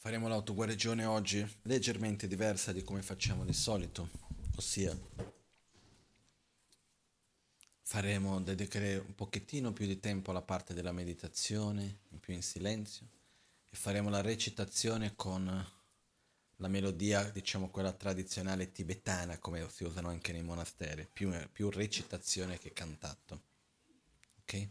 Faremo l'autoguarigione oggi leggermente diversa di come facciamo di solito, ossia faremo dedicare un pochettino più di tempo alla parte della meditazione, più in silenzio, e faremo la recitazione con la melodia, diciamo quella tradizionale tibetana, come si usano anche nei monasteri, più, più recitazione che cantato. Ok?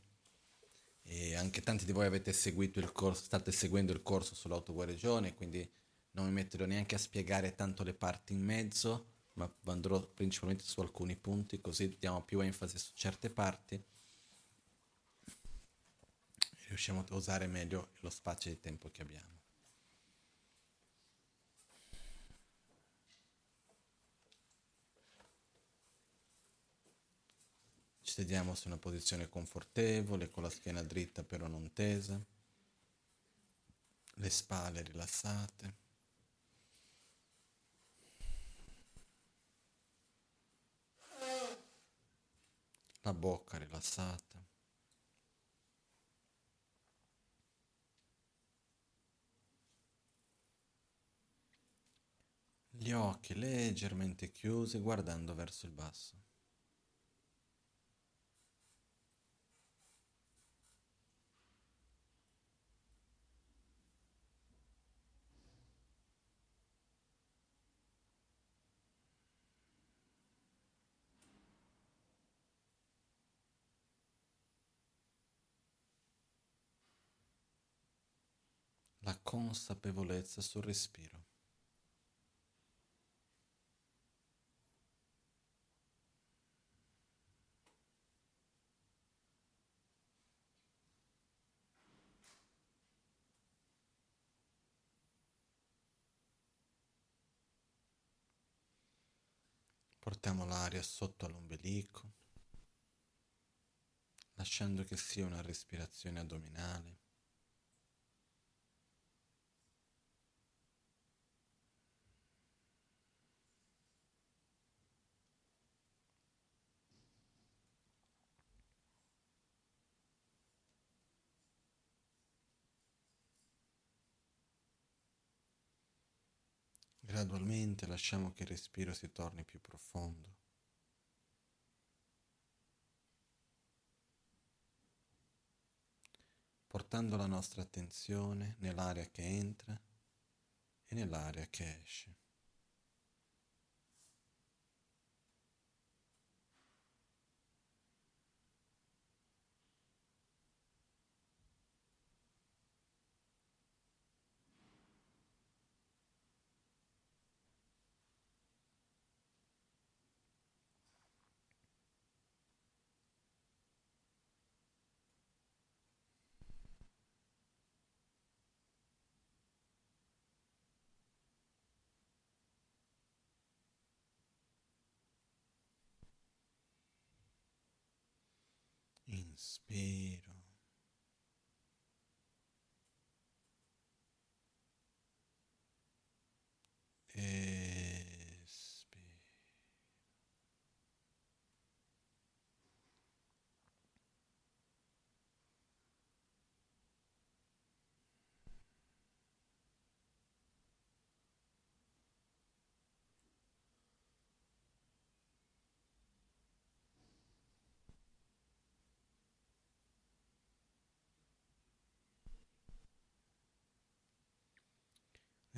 E anche tanti di voi avete seguito il corso, state seguendo il corso sull'autoguarigione, quindi non mi metterò neanche a spiegare tanto le parti in mezzo, ma andrò principalmente su alcuni punti, così diamo più enfasi su certe parti e riusciamo a usare meglio lo spazio di tempo che abbiamo. Sediamo su una posizione confortevole, con la schiena dritta però non tesa, le spalle rilassate. La bocca rilassata. Gli occhi leggermente chiusi guardando verso il basso. La consapevolezza sul respiro. Portiamo l'aria sotto all'ombelico, lasciando che sia una respirazione addominale. Gradualmente lasciamo che il respiro si torni più profondo. portando la nostra attenzione nell'aria che entra e nell'aria che esce. Inspiro.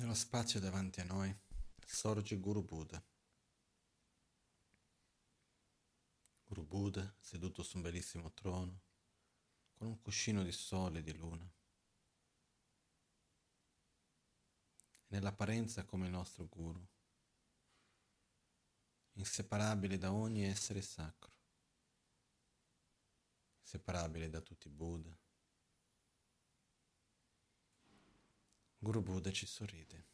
Nello spazio davanti a noi sorge Guru Buddha. Guru Buddha seduto su un bellissimo trono con un cuscino di sole e di luna. Nell'apparenza come il nostro Guru, inseparabile da ogni essere sacro, inseparabile da tutti i Buddha Guru Buddha ci sorride.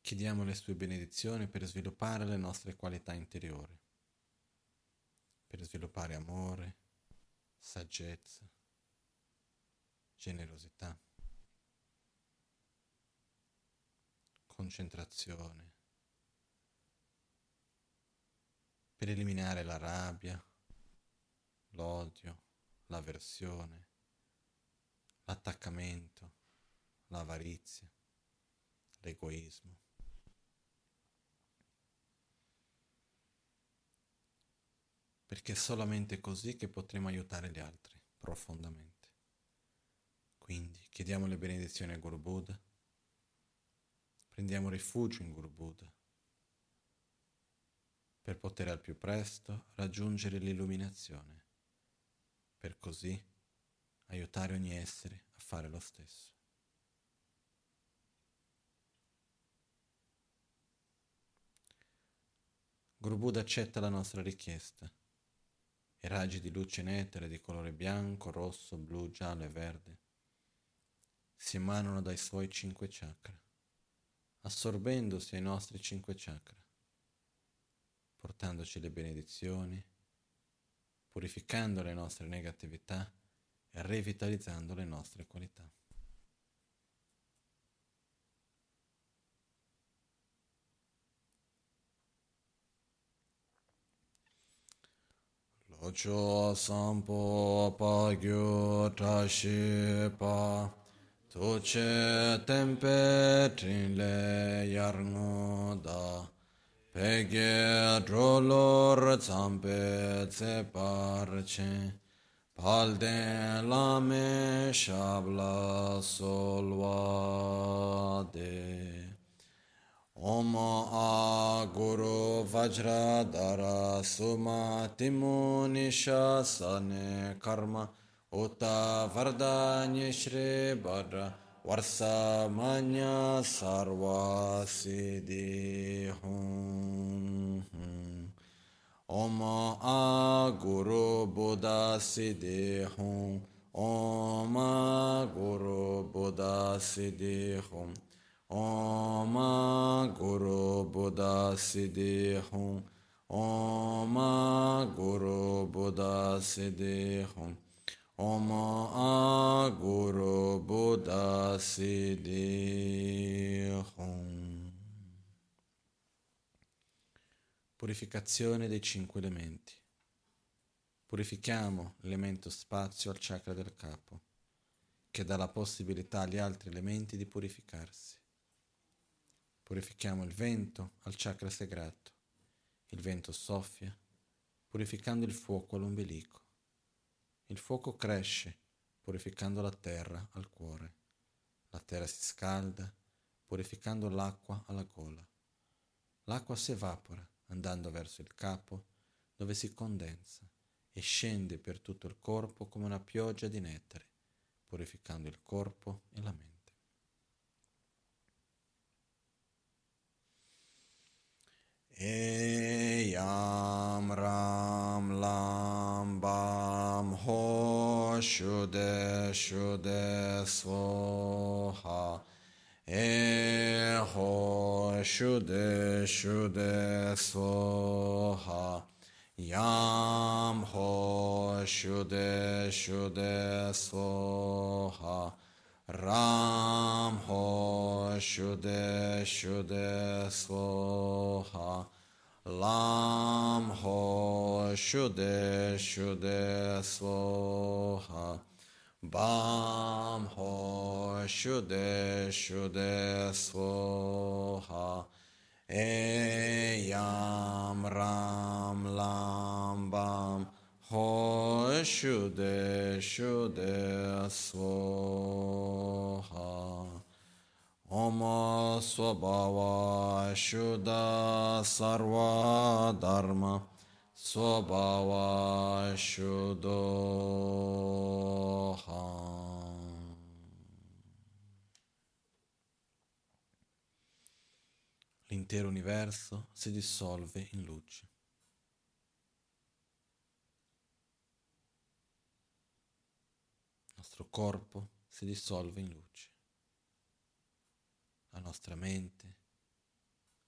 Chiediamo le sue benedizioni per sviluppare le nostre qualità interiori, per sviluppare amore, saggezza, generosità, concentrazione, per eliminare la rabbia, l'odio, l'avversione, l'attaccamento, l'avarizia, l'egoismo. Perché è solamente così che potremo aiutare gli altri profondamente. Quindi chiediamo le benedizioni a Guru Buddha, prendiamo rifugio in Guru Buddha per poter al più presto raggiungere l'illuminazione, per così aiutare ogni essere a fare lo stesso. Guru Buddha accetta la nostra richiesta. I raggi di luce netere di colore bianco, rosso, blu, giallo e verde si emanano dai suoi cinque chakra, assorbendosi ai nostri cinque chakra portandoci le benedizioni, purificando le nostre negatività e revitalizzando le nostre qualità. Locho sampo pa gyu tashi pa Tuce tempe trin le yarngo da Pege drolor zampe tse parche, palde lame shabla solvade. Om a guru vajra dara suma timunisha sane karma uta vardanya shri badra Varsamanya sarva siddhi hum Om a Guru Buddha siddhi hum Om Om a Guru Buddha siddhi hum. Purificazione dei cinque elementi. Purifichiamo l'elemento spazio al chakra del capo, che dà la possibilità agli altri elementi di purificarsi. Purifichiamo il vento al chakra sagrato. Il vento soffia, purificando il fuoco all'ombelico. Il fuoco cresce, purificando la terra al cuore. La terra si scalda, purificando l'acqua alla gola. L'acqua si evapora, andando verso il capo, dove si condensa e scende per tutto il corpo come una pioggia di nettare, purificando il corpo e la mente. Eyam Ram Lam Bam Ho Shude Shude Svoha E Ho Shude Shude Svoha Yam Ho Shude Shude Svoha Ram Ho Shude Shude Svoha Lam Ho Shude Shude Svoha Bam Ho Shude Shude Svoha Eyam Ram Lam Bam Ho Shude Shude Svoha Om Swabhava Shuddha Sarva L'intero universo si dissolve in luce. nostro corpo si dissolve in luce. Nostra mente,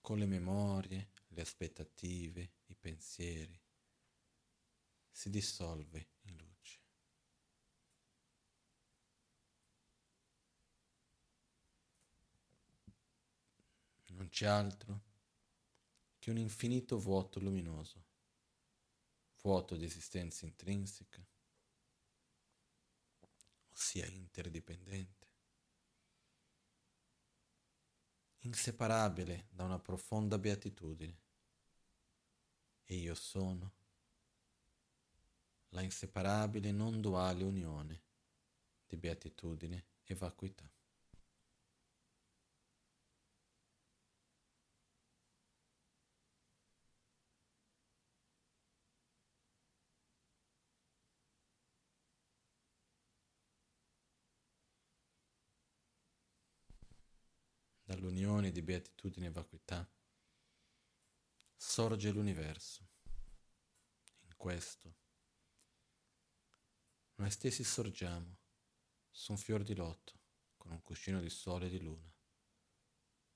con le memorie, le aspettative, i pensieri, si dissolve in luce. Non c'è altro che un infinito vuoto luminoso vuoto di esistenza intrinseca, ossia interdipendente, inseparabile da una profonda beatitudine. E io sono la inseparabile non duale unione di beatitudine e vacuità. Dall'unione di beatitudine e vacuità, sorge l'universo. In questo noi stessi sorgiamo su un fior di lotto con un cuscino di sole e di luna.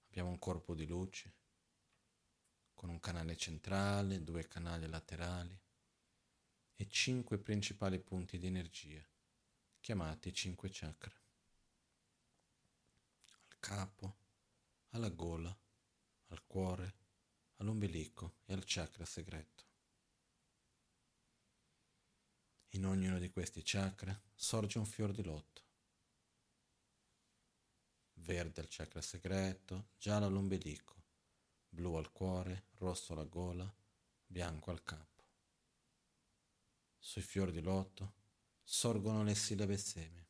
Abbiamo un corpo di luce con un canale centrale, due canali laterali e cinque principali punti di energia, chiamati cinque chakra. Al capo, alla gola, al cuore, all'ombelico e al chakra segreto. In ognuno di questi chakra sorge un fior di lotto. Verde al chakra segreto, giallo all'ombelico, blu al cuore, rosso alla gola, bianco al capo. Sui fiori di lotto sorgono le sillabe seme,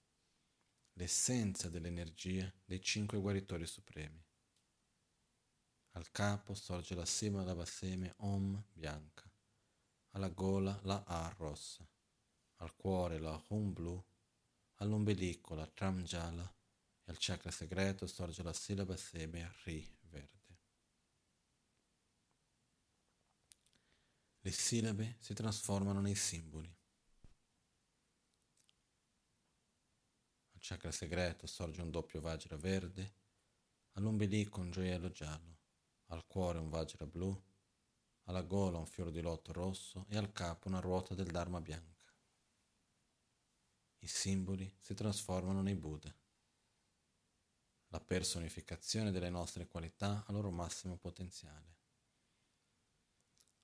l'essenza dell'energia dei cinque guaritori supremi. Al capo sorge la silaba seme Om bianca, alla gola la A rossa, al cuore la Hum blu, all'ombelico la Tram gialla. E al chakra segreto sorge la sillaba seme Ri verde. Le sillabe si trasformano nei simboli. Al chakra segreto sorge un doppio vajra verde, all'ombelico un gioiello giallo al cuore un vajra blu, alla gola un fiore di lotto rosso e al capo una ruota del Dharma bianca. I simboli si trasformano nei Buddha, la personificazione delle nostre qualità al loro massimo potenziale.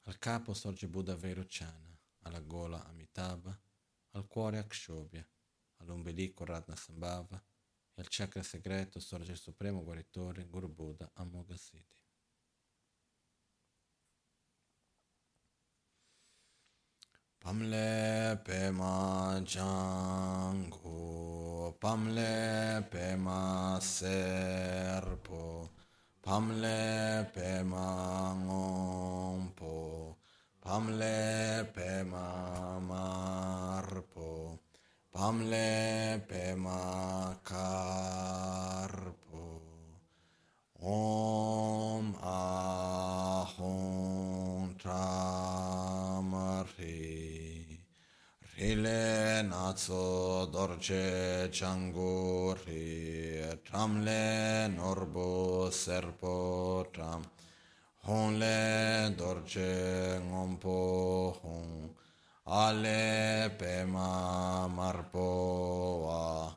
Al capo sorge Buddha Vairochana, alla gola Amitabha, al cuore Akshobhya, all'ombelico Radha Sambhava e al chakra segreto sorge il supremo guaritore Guru Buddha Amoghasiddhi. Pamle pema jangu, pamle pema serpo, pamle pema ngompo, pamle pema marpo, pamle pema karpo. Om ahon tramarhi. Ile natso dorce changuri tramle norbo serpo tram. Honle dorce ngompo hong ale pema marpo wa.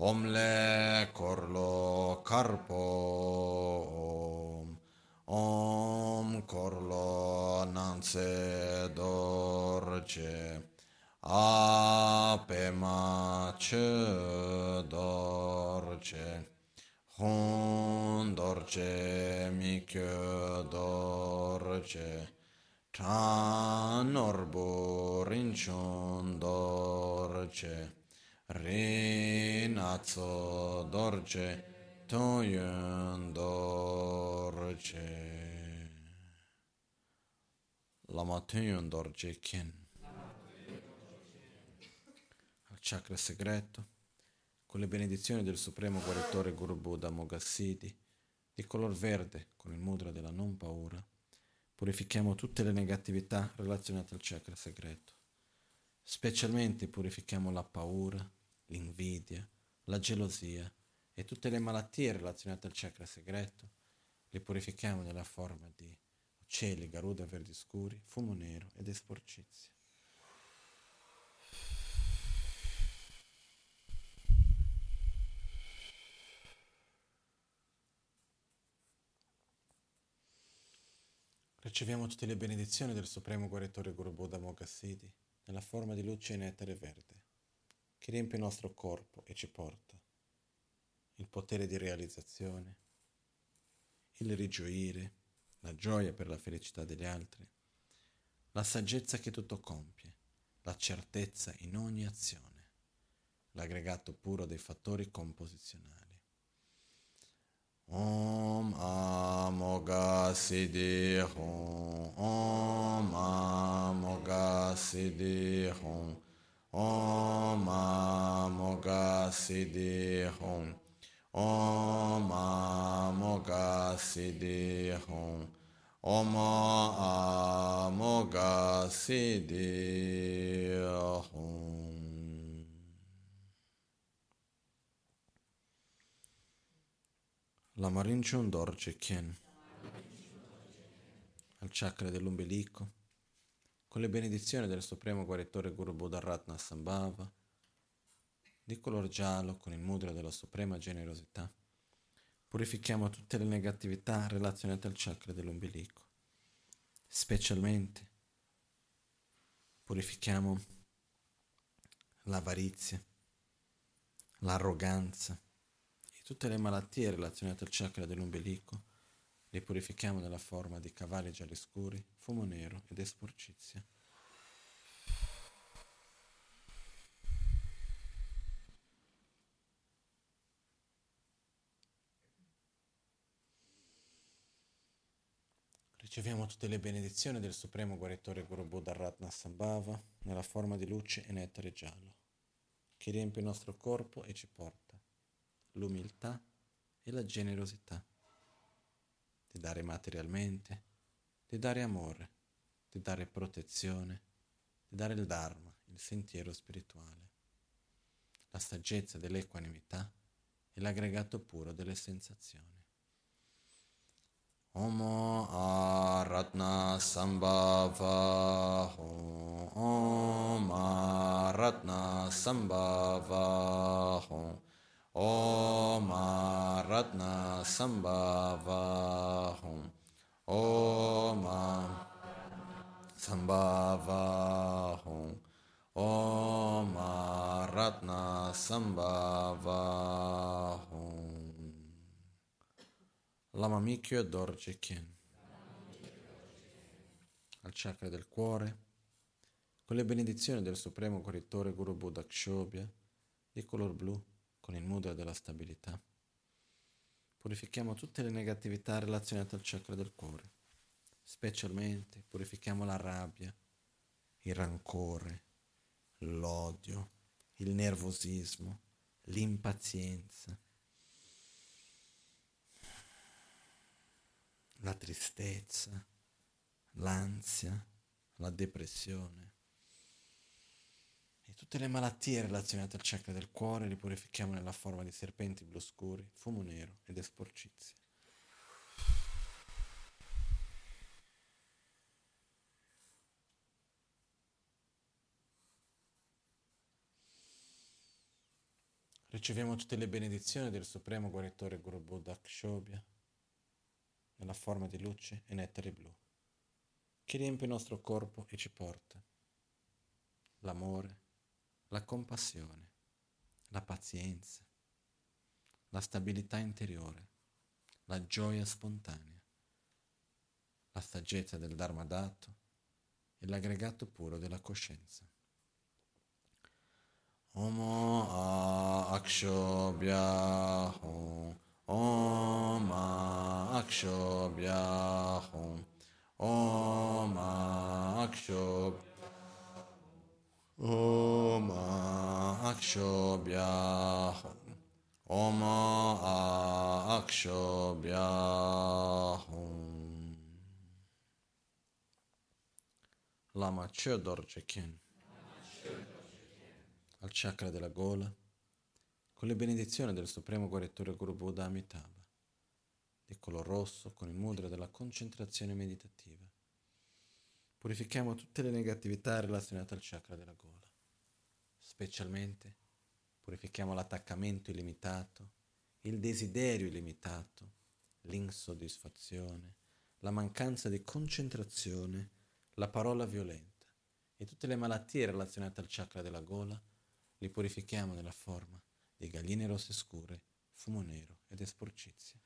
Omle korlo karpo om. Om korlo nanse dorce apema che dorce hon dorce mikyo dorce. Tranorbo rinchon dorce rinazzo dorce toyun dorce. Lama toyun dorce kin chakra segreto, con le benedizioni del supremo guaritore Guru Buddha Mogassidi, di color verde con il mudra della non paura, purifichiamo tutte le negatività relazionate al chakra segreto. Specialmente purifichiamo la paura, l'invidia, la gelosia e tutte le malattie relazionate al chakra segreto. Le purifichiamo nella forma di uccelli, garuda verdi scuri, fumo nero ed esporcizia. Riceviamo tutte le benedizioni del Supremo Guaritore Guru Buddha Mogassidi nella forma di luce in etere verde, che riempie il nostro corpo e ci porta il potere di realizzazione, il rigioire, la gioia per la felicità degli altri, la saggezza che tutto compie, la certezza in ogni azione, l'aggregato puro dei fattori composizionali. Om Amoga Siddhi Hum Om Amoga Siddhi Hum Om Amoga Siddhi Hum Om Amoga Siddhi Hum Om Amoga Siddhi Hum La Marinchon Dorje Kien. al chakra dell'ombelico con le benedizioni del Supremo Guaritore Guru Buddharatna Sambhava di color giallo con il mudra della suprema generosità. Purifichiamo tutte le negatività relazionate al chakra dell'ombelico. Specialmente purifichiamo l'avarizia l'arroganza Tutte le malattie relazionate al chakra dell'ombelico le purifichiamo nella forma di cavalli gialli scuri, fumo nero ed esporcizia. Riceviamo tutte le benedizioni del Supremo Guaritore Guru Buddha Ratna Sambhava nella forma di luce e nettare giallo, che riempie il nostro corpo e ci porta l'umiltà e la generosità, di dare materialmente, di dare amore, di dare protezione, di dare il Dharma, il sentiero spirituale, la saggezza dell'equanimità e l'aggregato puro delle sensazioni. Omo Aratna Sambhava Om Aratna Sambhava Om Ratna Sambhava Hum Om Sambhava Hum Om Ratna Sambhava Hum Lama Mikyo Dorje Kien al chakra del cuore con le benedizioni del Supremo Correttore Guru Buddha Kshobhya di color blu con il mudra della stabilità. Purifichiamo tutte le negatività relazionate al chakra del cuore, specialmente purifichiamo la rabbia, il rancore, l'odio, il nervosismo, l'impazienza, la tristezza, l'ansia, la depressione, Tutte le malattie relazionate al chakra del cuore li purifichiamo nella forma di serpenti blu scuri, fumo nero ed esporcizie. Riceviamo tutte le benedizioni del Supremo Guaritore Guru Buddha Kshobhya nella forma di luce e nettare blu, che riempie il nostro corpo e ci porta l'amore, la compassione, la pazienza, la stabilità interiore, la gioia spontanea, la saggezza del Dharma dato e l'aggregato puro della coscienza. Omo a akshobhya hum, Om akshobhya hum, Om akshobhya Om Akshobhya Om Akshobhya Lama Chodor Jeken al chakra della gola con le benedizioni del Supremo Guaritore Guru Buddha Amitabha di color rosso con il mudra della concentrazione meditativa. Purifichiamo tutte le negatività relazionate al chakra della gola. Specialmente purifichiamo l'attaccamento illimitato, il desiderio illimitato, l'insoddisfazione, la mancanza di concentrazione, la parola violenta e tutte le malattie relazionate al chakra della gola li purifichiamo nella forma di galline rosse scure, fumo nero ed esporcizia.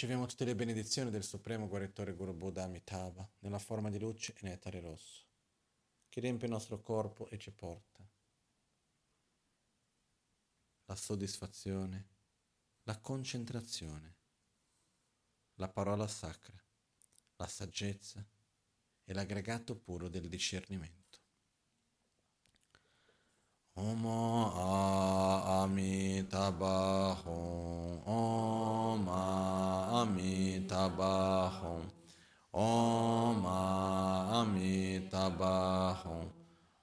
Riceviamo tutte le benedizioni del Supremo Guaritore Guru Buddha Amitabha nella forma di luce e nettare rosso, che riempie il nostro corpo e ci porta la soddisfazione, la concentrazione, la parola sacra, la saggezza e l'aggregato puro del discernimento. Omo Amitabahum, Om Amitabahum, Om Amitabahum,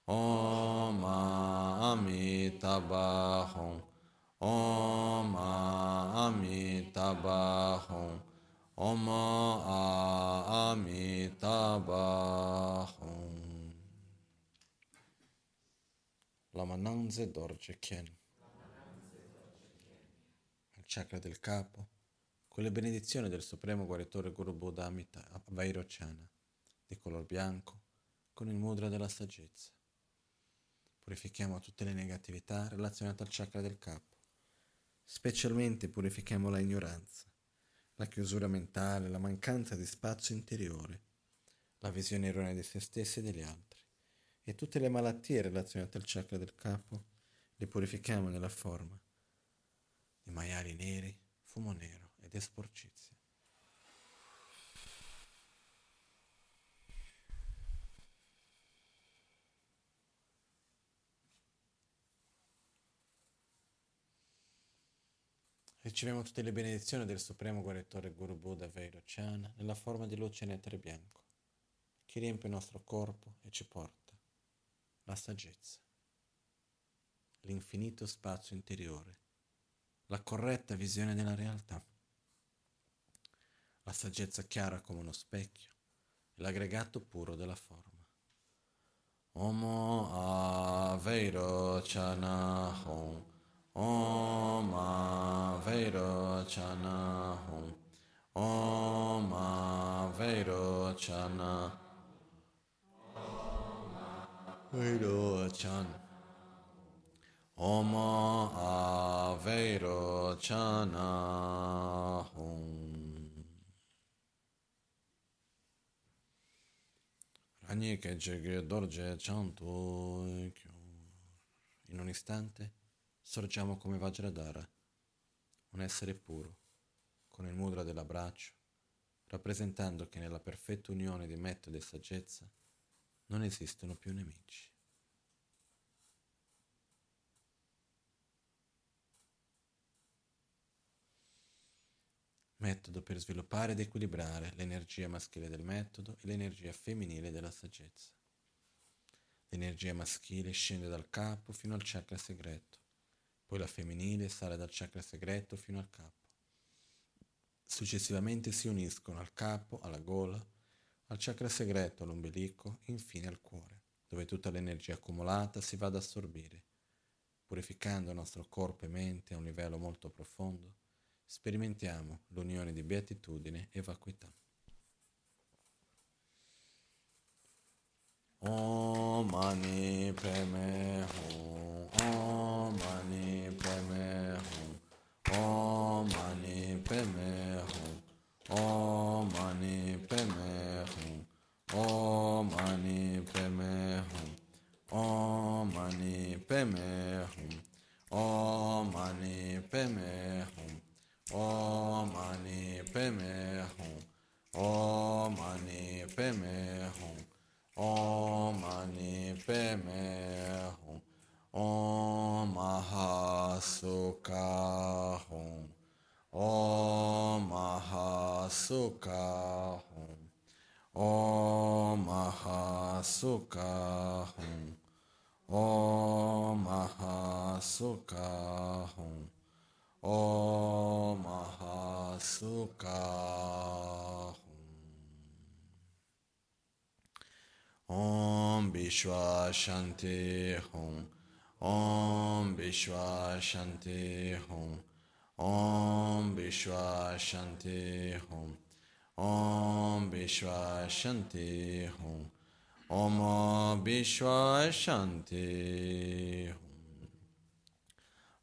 Om Amitabahum, Om Amitabahum, Om Amitabahum. Lamananze Dorje Kien. Al chakra del capo, con le benedizioni del Supremo Guaritore Guru Buddha Amita Vairocana, di color bianco, con il mudra della saggezza. Purifichiamo tutte le negatività relazionate al chakra del capo. Specialmente purifichiamo la ignoranza, la chiusura mentale, la mancanza di spazio interiore, la visione erronea di se stessi e degli altri e tutte le malattie relazionate al chakra del capo le purifichiamo nella forma di maiali neri, fumo nero ed esporcizia. Riceviamo tutte le benedizioni del Supremo Guaritore Guru Buddha Vairocana nella forma di luce nettare bianco, che riempie il nostro corpo e ci porta la saggezza, l'infinito spazio interiore, la corretta visione della realtà, la saggezza chiara come uno specchio l'aggregato puro della forma. Omo Aveiro Chana Hom Om Aveiro Chana Hom Om Aveiro Chana Hom Veiro Chan. Om Aveiro Chana. Ragni che Jeghe Dorje Chanto In un istante sorgiamo come Vajradhara, un essere puro, con il mudra dell'abbraccio, rappresentando che nella perfetta unione di metodo e saggezza non esistono più nemici. Metodo per sviluppare ed equilibrare l'energia maschile del metodo e l'energia femminile della saggezza. L'energia maschile scende dal capo fino al chakra segreto, poi la femminile sale dal chakra segreto fino al capo. Successivamente si uniscono al capo, alla gola, al chakra segreto, all'ombelico, infine al cuore, dove tutta l'energia accumulata si va ad assorbire, purificando il nostro corpo e mente a un livello molto profondo, sperimentiamo l'unione di beatitudine e vacuità. Om Mani Padme Hum Om Mani Padme Hum Om Mani Padme Hum Om Mani Padme Hum Om Mani Padme Hum Om Mani Padme Hum Om Mani Padme Hum Om Mani Padme Hum Om Mani Padme Hum Om Mani Padme Hum Om Mahasukha Hum Om Mahasukha Hum Om Mahasukha Hum Om Mahasukha Hum Om Mahasukha Hum Om Hum. Om Bishwa Shanti Hum. Om Bishwa Shanti Hum. Om Bishwa Shanti Hum. Om Bishwa Shanti Hum.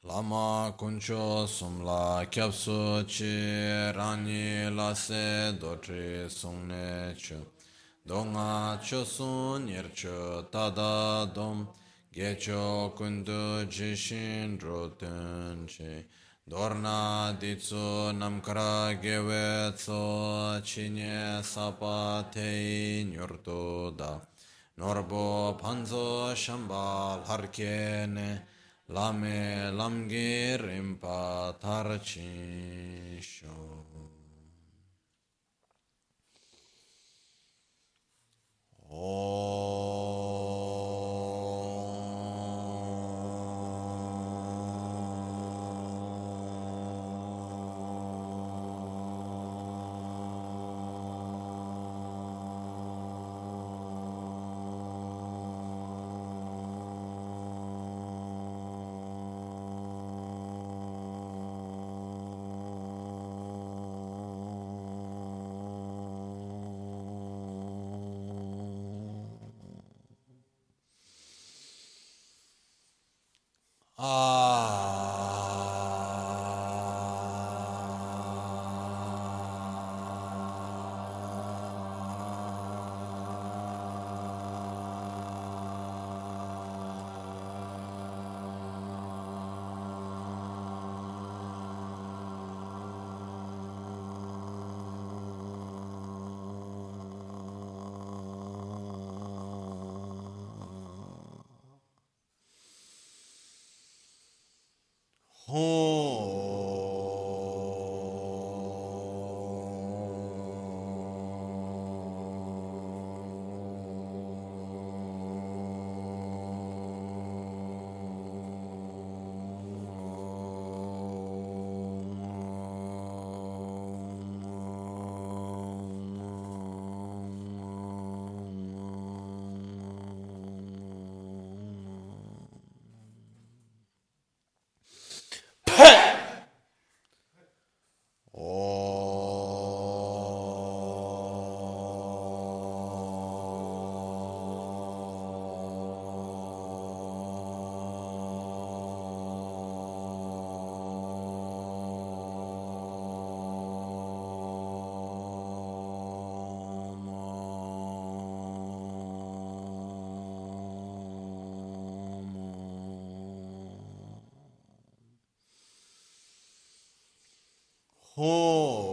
Lama Kuncho Sumla Kyapsu Chi Rani Lase Dotri Sungne Chu. Donga chosun nircho tada dom gecho kundu jishin rotun che dorna ditsu namkara gewe tso chinye sapa tei nyurtu da. Norbo panzo shambal harkene lame lamgir impa tarchin O Uh, 吼ほう。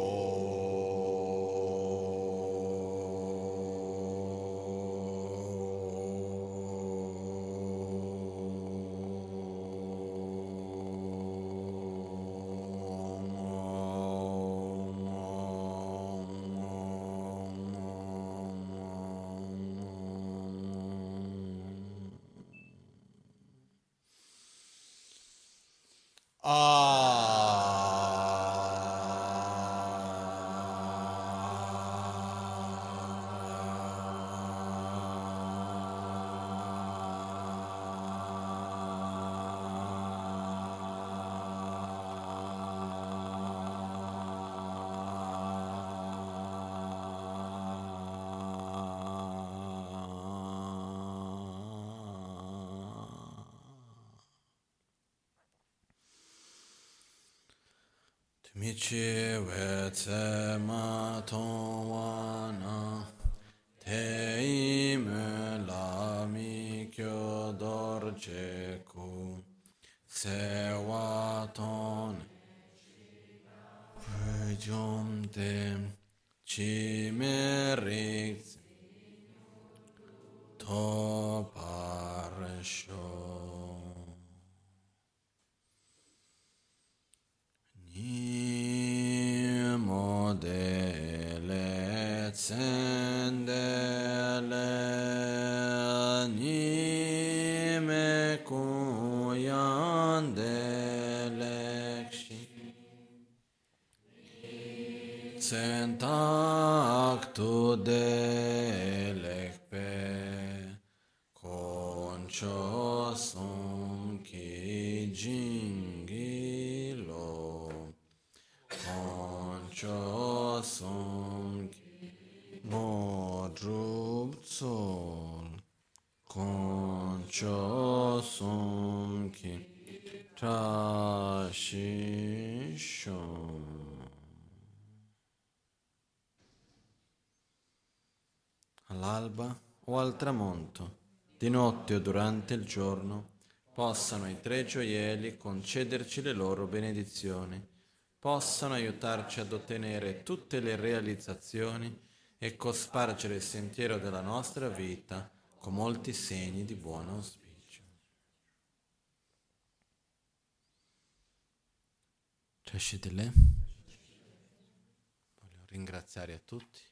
Sho Michi we tse te ime la mi kyo dor se wa ton te chi to par cho som ki jingi lo con cho som ki mo drup sol. Con cho som ki ta shi shom all'alba o al tramonto, di notte o durante il giorno, possano i tre gioielli concederci le loro benedizioni, possano aiutarci ad ottenere tutte le realizzazioni e cospargere il sentiero della nostra vita con molti segni di buon auspicio. Voglio ringraziare a tutti